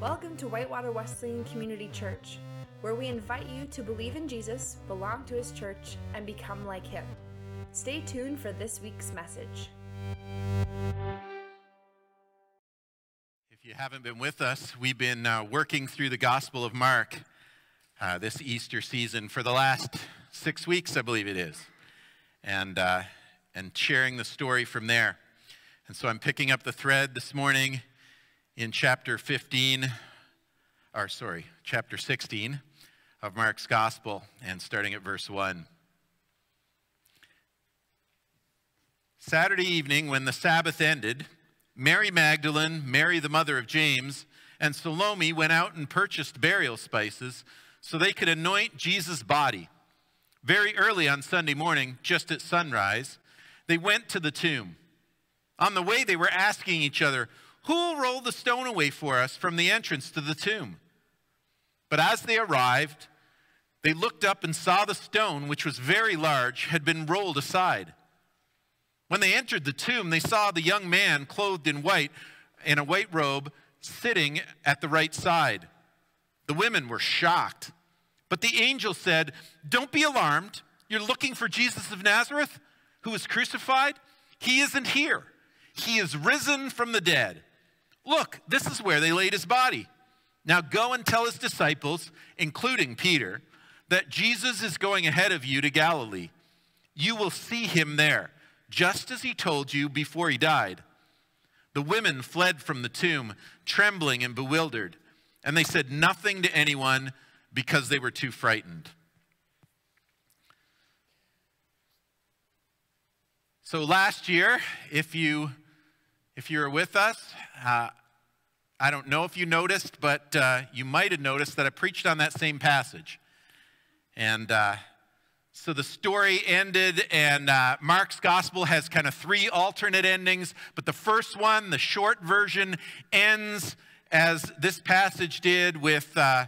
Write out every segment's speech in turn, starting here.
Welcome to Whitewater Wesleyan Community Church, where we invite you to believe in Jesus, belong to his church, and become like him. Stay tuned for this week's message. If you haven't been with us, we've been uh, working through the Gospel of Mark uh, this Easter season for the last six weeks, I believe it is, and, uh, and sharing the story from there. And so I'm picking up the thread this morning in chapter 15, or sorry, chapter 16 of Mark's Gospel, and starting at verse 1. Saturday evening, when the Sabbath ended, Mary Magdalene, Mary the mother of James, and Salome went out and purchased burial spices so they could anoint Jesus' body. Very early on Sunday morning, just at sunrise, they went to the tomb. On the way, they were asking each other, Who will roll the stone away for us from the entrance to the tomb? But as they arrived, they looked up and saw the stone, which was very large, had been rolled aside. When they entered the tomb, they saw the young man clothed in white, in a white robe, sitting at the right side. The women were shocked. But the angel said, Don't be alarmed. You're looking for Jesus of Nazareth, who was crucified? He isn't here. He is risen from the dead. Look, this is where they laid his body. Now go and tell his disciples, including Peter, that Jesus is going ahead of you to Galilee. You will see him there, just as he told you before he died. The women fled from the tomb, trembling and bewildered, and they said nothing to anyone because they were too frightened. So last year, if you if you were with us, uh, I don't know if you noticed, but uh, you might have noticed that I preached on that same passage. And uh, so the story ended, and uh, Mark's gospel has kind of three alternate endings, but the first one, the short version, ends as this passage did with. Uh,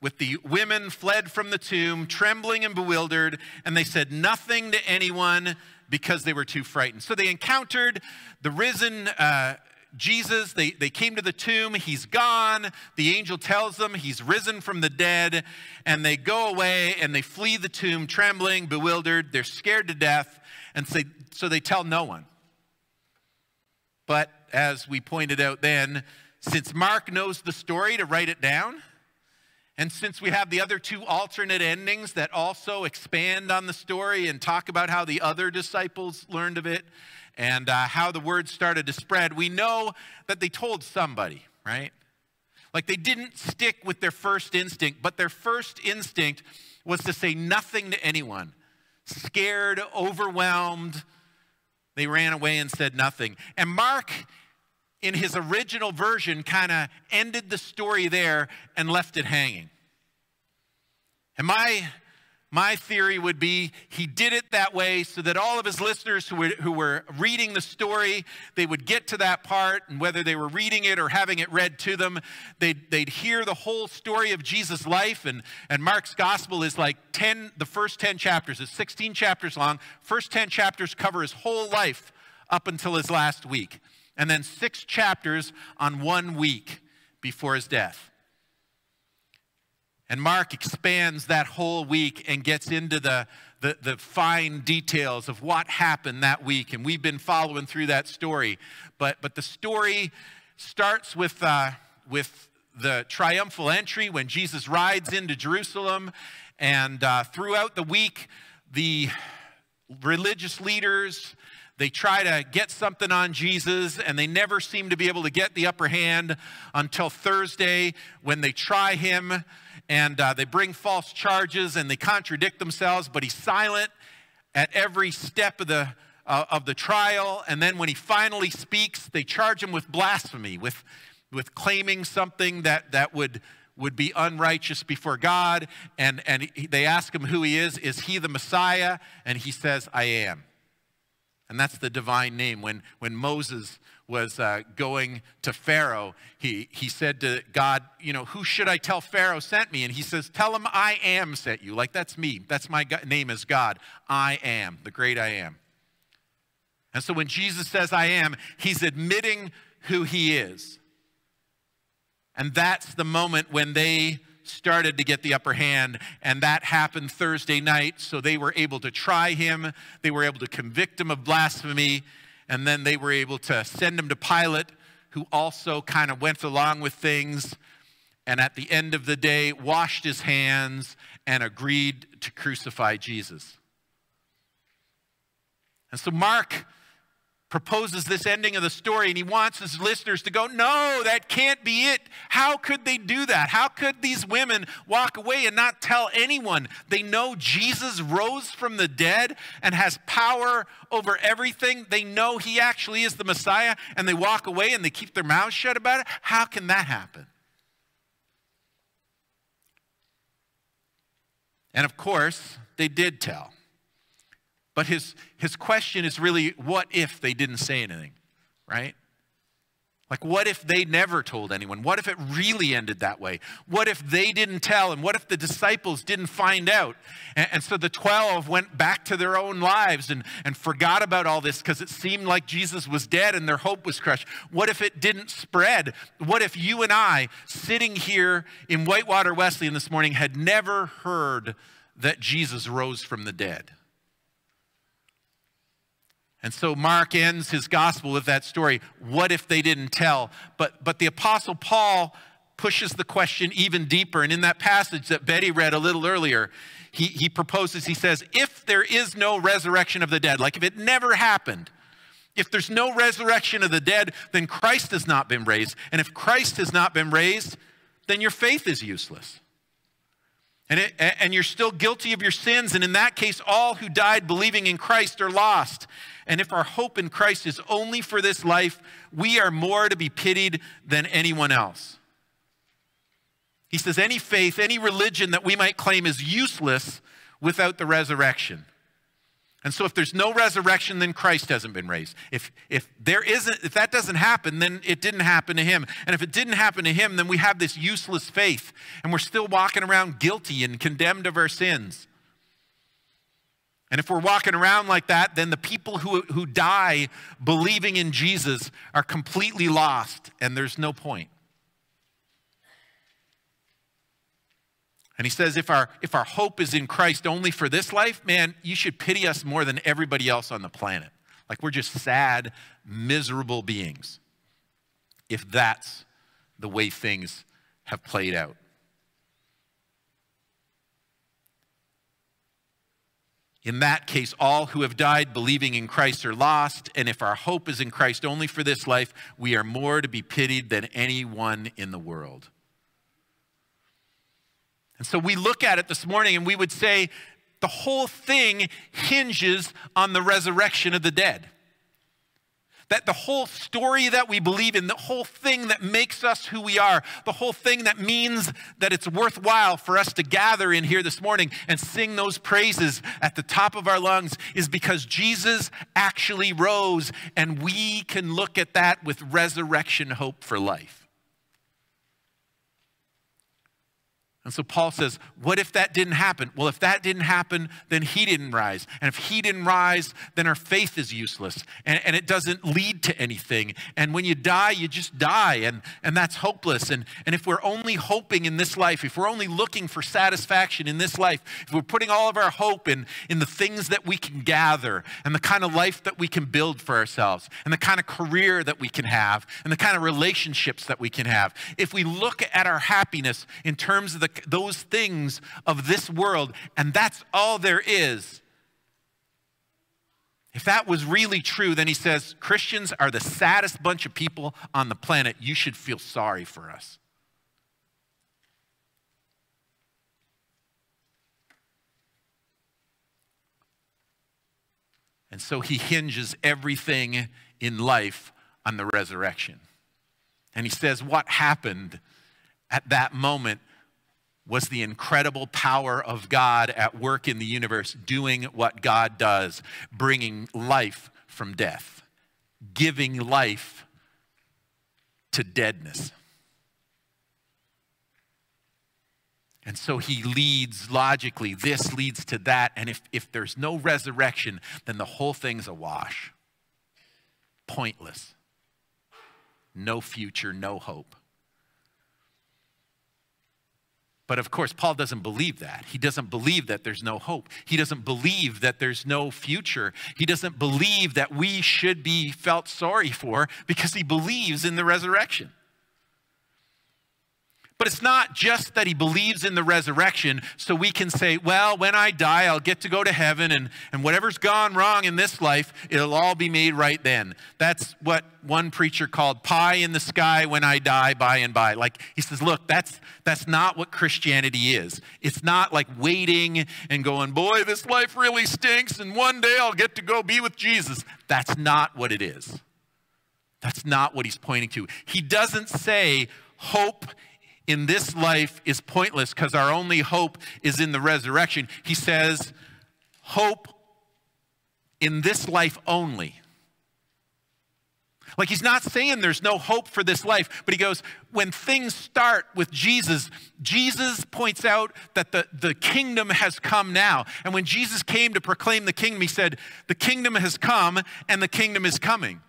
with the women fled from the tomb, trembling and bewildered, and they said nothing to anyone because they were too frightened. So they encountered the risen uh, Jesus. They, they came to the tomb. He's gone. The angel tells them he's risen from the dead. And they go away and they flee the tomb, trembling, bewildered. They're scared to death. And so, so they tell no one. But as we pointed out then, since Mark knows the story to write it down, and since we have the other two alternate endings that also expand on the story and talk about how the other disciples learned of it and uh, how the word started to spread, we know that they told somebody, right? Like they didn't stick with their first instinct, but their first instinct was to say nothing to anyone. Scared, overwhelmed, they ran away and said nothing. And Mark in his original version, kind of ended the story there and left it hanging. And my, my theory would be he did it that way so that all of his listeners who were, who were reading the story, they would get to that part, and whether they were reading it or having it read to them, they'd, they'd hear the whole story of Jesus' life. And, and Mark's gospel is like 10, the first 10 chapters, it's 16 chapters long. First 10 chapters cover his whole life up until his last week and then six chapters on one week before his death. And Mark expands that whole week and gets into the, the, the, fine details of what happened that week. And we've been following through that story. But, but the story starts with, uh, with the triumphal entry when Jesus rides into Jerusalem. And uh, throughout the week, the religious leaders, they try to get something on Jesus, and they never seem to be able to get the upper hand until Thursday when they try him and uh, they bring false charges and they contradict themselves, but he's silent at every step of the, uh, of the trial. And then when he finally speaks, they charge him with blasphemy, with, with claiming something that, that would, would be unrighteous before God. And, and they ask him who he is. Is he the Messiah? And he says, I am. And that's the divine name. When, when Moses was uh, going to Pharaoh, he, he said to God, You know, who should I tell Pharaoh sent me? And he says, Tell him I am sent you. Like, that's me. That's my name is God. I am, the great I am. And so when Jesus says I am, he's admitting who he is. And that's the moment when they started to get the upper hand. And that happened Thursday night. So they were able to try him, they were able to convict him of blasphemy, and then they were able to send him to Pilate, who also kind of went along with things. And at the end of the day, washed his hands and agreed to crucify Jesus. And so Mark proposes this ending of the story and he wants his listeners to go, No, that can't be it. How could they do that? How could these women walk away and not tell anyone? They know Jesus rose from the dead and has power over everything. They know he actually is the Messiah and they walk away and they keep their mouths shut about it. How can that happen? And of course, they did tell. But his, his question is really what if they didn't say anything, right? Like, what if they never told anyone? What if it really ended that way? What if they didn't tell? And what if the disciples didn't find out? And, and so the 12 went back to their own lives and, and forgot about all this because it seemed like Jesus was dead and their hope was crushed. What if it didn't spread? What if you and I, sitting here in Whitewater Wesleyan this morning, had never heard that Jesus rose from the dead? And so Mark ends his gospel with that story. What if they didn't tell? But, but the Apostle Paul pushes the question even deeper. And in that passage that Betty read a little earlier, he, he proposes, he says, if there is no resurrection of the dead, like if it never happened, if there's no resurrection of the dead, then Christ has not been raised. And if Christ has not been raised, then your faith is useless. And, it, and you're still guilty of your sins. And in that case, all who died believing in Christ are lost. And if our hope in Christ is only for this life, we are more to be pitied than anyone else. He says, any faith, any religion that we might claim is useless without the resurrection. And so if there's no resurrection, then Christ hasn't been raised. If, if there isn't, if that doesn't happen, then it didn't happen to him. And if it didn't happen to him, then we have this useless faith and we're still walking around guilty and condemned of our sins. And if we're walking around like that, then the people who, who die believing in Jesus are completely lost, and there's no point. And he says, if our, if our hope is in Christ only for this life, man, you should pity us more than everybody else on the planet. Like we're just sad, miserable beings. If that's the way things have played out. In that case, all who have died believing in Christ are lost, and if our hope is in Christ only for this life, we are more to be pitied than anyone in the world. And so we look at it this morning and we would say the whole thing hinges on the resurrection of the dead that the whole story that we believe in, the whole thing that makes us who we are, the whole thing that means that it's worthwhile for us to gather in here this morning and sing those praises at the top of our lungs is because Jesus actually rose and we can look at that with resurrection hope for life. And so Paul says, What if that didn't happen? Well, if that didn't happen, then he didn't rise. And if he didn't rise, then our faith is useless and, and it doesn't lead to anything. And when you die, you just die, and, and that's hopeless. And, and if we're only hoping in this life, if we're only looking for satisfaction in this life, if we're putting all of our hope in, in the things that we can gather and the kind of life that we can build for ourselves and the kind of career that we can have and the kind of relationships that we can have, if we look at our happiness in terms of the those things of this world, and that's all there is. If that was really true, then he says Christians are the saddest bunch of people on the planet. You should feel sorry for us. And so he hinges everything in life on the resurrection. And he says, What happened at that moment was the incredible power of God at work in the universe, doing what God does, bringing life from death, giving life to deadness. And so he leads logically, this leads to that. And if, if there's no resurrection, then the whole thing's a wash. Pointless. No future, no hope. But of course, Paul doesn't believe that. He doesn't believe that there's no hope. He doesn't believe that there's no future. He doesn't believe that we should be felt sorry for because he believes in the resurrection. But it's not just that he believes in the resurrection so we can say, well, when I die, I'll get to go to heaven, and, and whatever's gone wrong in this life, it'll all be made right then. That's what one preacher called pie in the sky when I die by and by. Like he says, look, that's, that's not what Christianity is. It's not like waiting and going, boy, this life really stinks, and one day I'll get to go be with Jesus. That's not what it is. That's not what he's pointing to. He doesn't say hope in this life is pointless because our only hope is in the resurrection. He says, hope in this life only. Like he's not saying there's no hope for this life, but he goes, when things start with Jesus, Jesus points out that the, the kingdom has come now. And when Jesus came to proclaim the kingdom, he said, The kingdom has come and the kingdom is coming.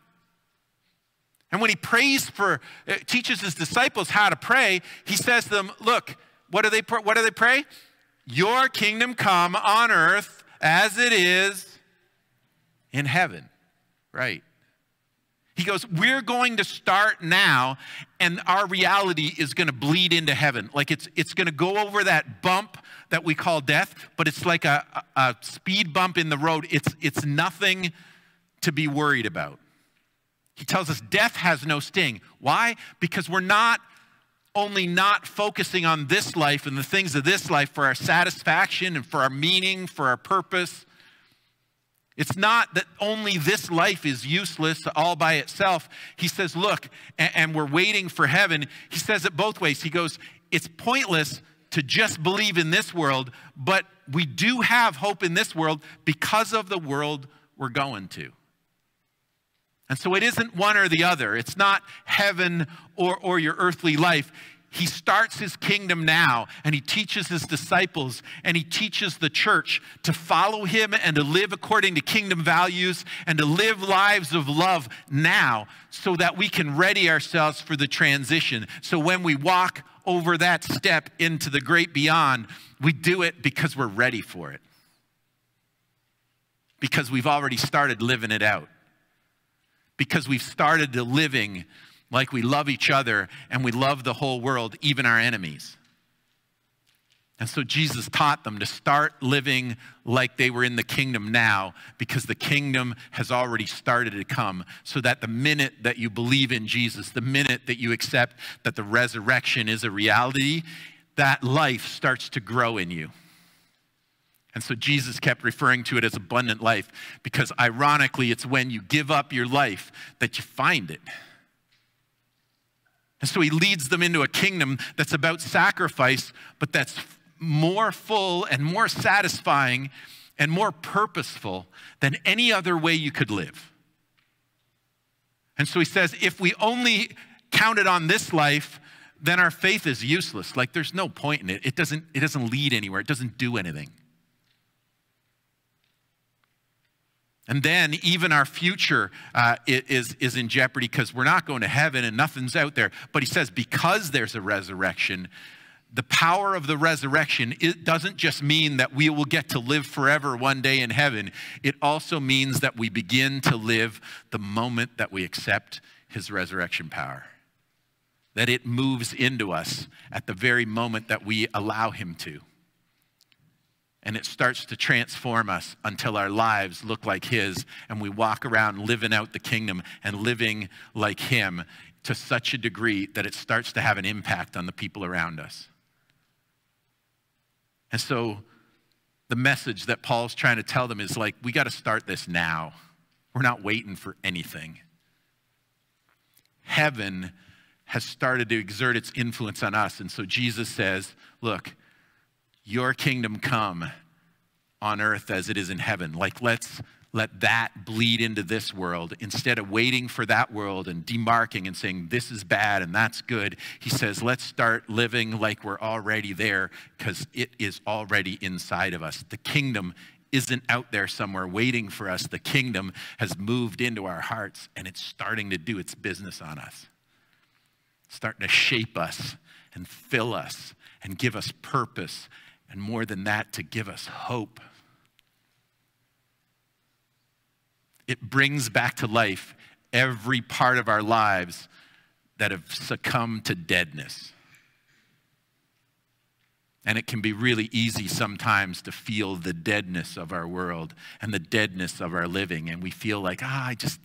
And when he prays for, uh, teaches his disciples how to pray, he says to them, Look, what do they, what do they pray? Your kingdom come on earth as it is in heaven. Right. He goes, We're going to start now, and our reality is going to bleed into heaven. Like it's, it's going to go over that bump that we call death, but it's like a, a speed bump in the road. It's, it's nothing to be worried about. He tells us death has no sting. Why? Because we're not only not focusing on this life and the things of this life for our satisfaction and for our meaning, for our purpose. It's not that only this life is useless all by itself. He says, look, and, we're waiting for heaven. He says it both ways. He goes, it's pointless to just believe in this world, but we do have hope in this world because of the world we're going to. And so it isn't one or the other. It's not heaven or, or your earthly life. He starts his kingdom now and he teaches his disciples and he teaches the church to follow him and to live according to kingdom values and to live lives of love now so that we can ready ourselves for the transition. So when we walk over that step into the great beyond, we do it because we're ready for it. Because we've already started living it out because we've started to living like we love each other and we love the whole world, even our enemies. And so Jesus taught them to start living like they were in the kingdom now because the kingdom has already started to come. So that the minute that you believe in Jesus, the minute that you accept that the resurrection is a reality, that life starts to grow in you. And so Jesus kept referring to it as abundant life because, ironically, it's when you give up your life that you find it. And so he leads them into a kingdom that's about sacrifice, but that's more full and more satisfying and more purposeful than any other way you could live. And so he says, if we only counted on this life, then our faith is useless. Like there's no point in it. It doesn't, it doesn't lead anywhere, it doesn't do anything. And then even our future uh, is, is in jeopardy because we're not going to heaven and nothing's out there. But he says, because there's a resurrection, the power of the resurrection, it doesn't just mean that we will get to live forever one day in heaven. It also means that we begin to live the moment that we accept his resurrection power. That it moves into us at the very moment that we allow him to and it starts to transform us until our lives look like His and we walk around living out the kingdom and living like Him to such a degree that it starts to have an impact on the people around us. And so the message that Paul's trying to tell them is like, we got to start this now. We're not waiting for anything. Heaven has started to exert its influence on us. And so Jesus says, look, your kingdom come on earth as it is in heaven. Like, let's let that bleed into this world instead of waiting for that world and demarking and saying this is bad and that's good. He says, let's start living like we're already there because it is already inside of us. The kingdom isn't out there somewhere waiting for us. The kingdom has moved into our hearts and it's starting to do its business on us, starting to shape us and fill us and give us purpose, and more than that, to give us hope. It brings back to life every part of our lives that have succumbed to deadness. And it can be really easy sometimes to feel the deadness of our world and the deadness of our living. And we feel like, ah, I just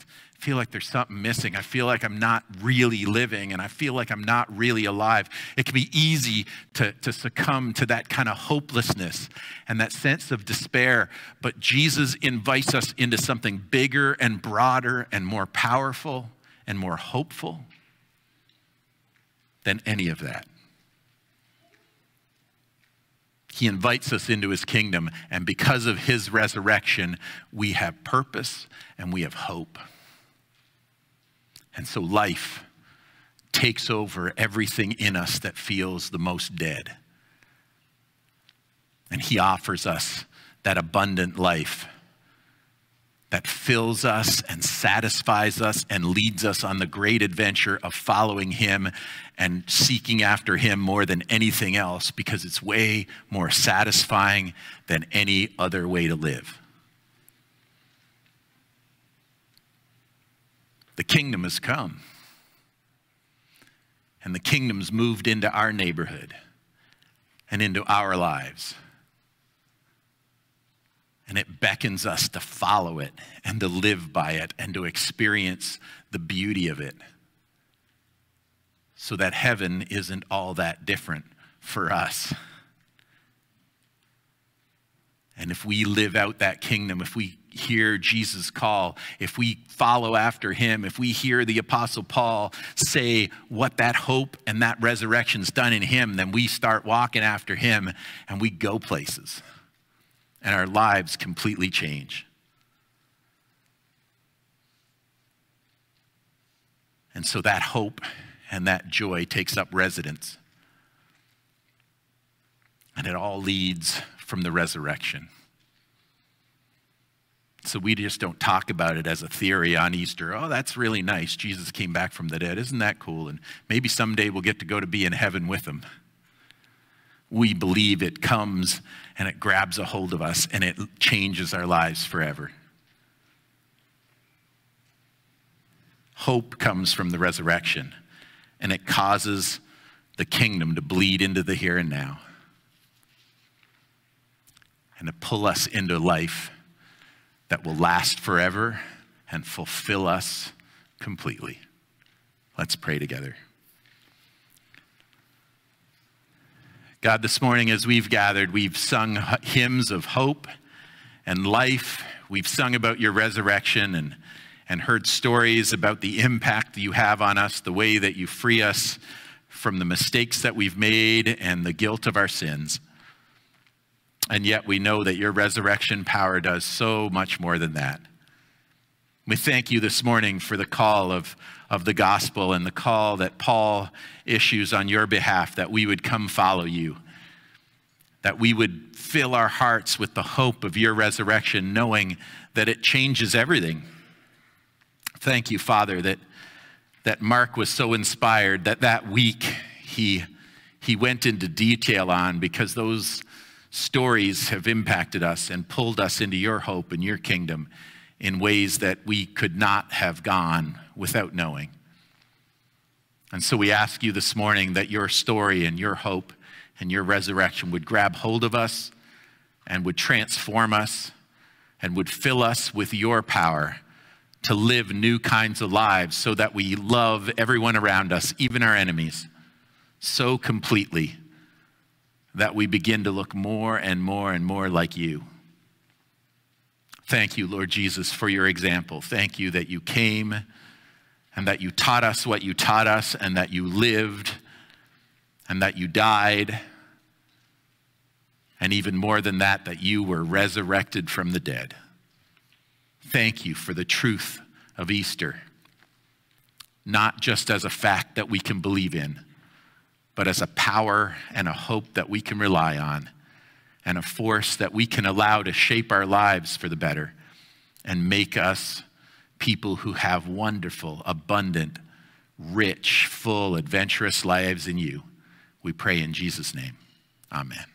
feel like there's something missing. I feel like I'm not really living and I feel like I'm not really alive. It can be easy to, to succumb to that kind of hopelessness and that sense of despair. But Jesus invites us into something bigger and broader and more powerful and more hopeful than any of that. He invites us into his kingdom, and because of his resurrection, we have purpose and we have hope. And so life takes over everything in us that feels the most dead. And he offers us that abundant life that fills us and satisfies us and leads us on the great adventure of following Him and seeking after Him more than anything else because it's way more satisfying than any other way to live. The kingdom has come, and the kingdom's moved into our neighborhood and into our lives and it beckons us to follow it and to live by it and to experience the beauty of it. So that heaven isn't all that different for us. And if we live out that kingdom, if we hear Jesus' call, if we follow after him, if we hear the Apostle Paul say what that hope and that resurrection's done in him, then we start walking after him and we go places and our lives completely change. And so that hope and that joy takes up residence. And it all leads from the resurrection. So we just don't talk about it as a theory on Easter. Oh, that's really nice. Jesus came back from the dead. Isn't that cool? And maybe someday we'll get to go to be in heaven with him we believe it comes and it grabs a hold of us and it changes our lives forever. Hope comes from the resurrection and it causes the kingdom to bleed into the here and now and to pull us into life that will last forever and fulfill us completely. Let's pray together. God, this morning as we've gathered, we've sung hymns of hope and life. We've sung about your resurrection and, and heard stories about the impact that you have on us, the way that you free us from the mistakes that we've made and the guilt of our sins. And yet we know that your resurrection power does so much more than that. We thank you this morning for the call of, of the gospel and the call that Paul issues on your behalf that we would come follow you, that we would fill our hearts with the hope of your resurrection, knowing that it changes everything. Thank you, Father, that, that Mark was so inspired that that week he, he went into detail on because those stories have impacted us and pulled us into your hope and your kingdom in ways that we could not have gone without knowing. And so we ask you this morning that your story and your hope and your resurrection would grab hold of us and would transform us and would fill us with your power to live new kinds of lives so that we love everyone around us, even our enemies, so completely that we begin to look more and more and more like you. Thank you, Lord Jesus, for your example. Thank you that you came and that you taught us what you taught us and that you lived and that you died. And even more than that, that you were resurrected from the dead. Thank you for the truth of Easter, not just as a fact that we can believe in, but as a power and a hope that we can rely on and a force that we can allow to shape our lives for the better and make us people who have wonderful, abundant, rich, full, adventurous lives in you. We pray in Jesus' name. Amen.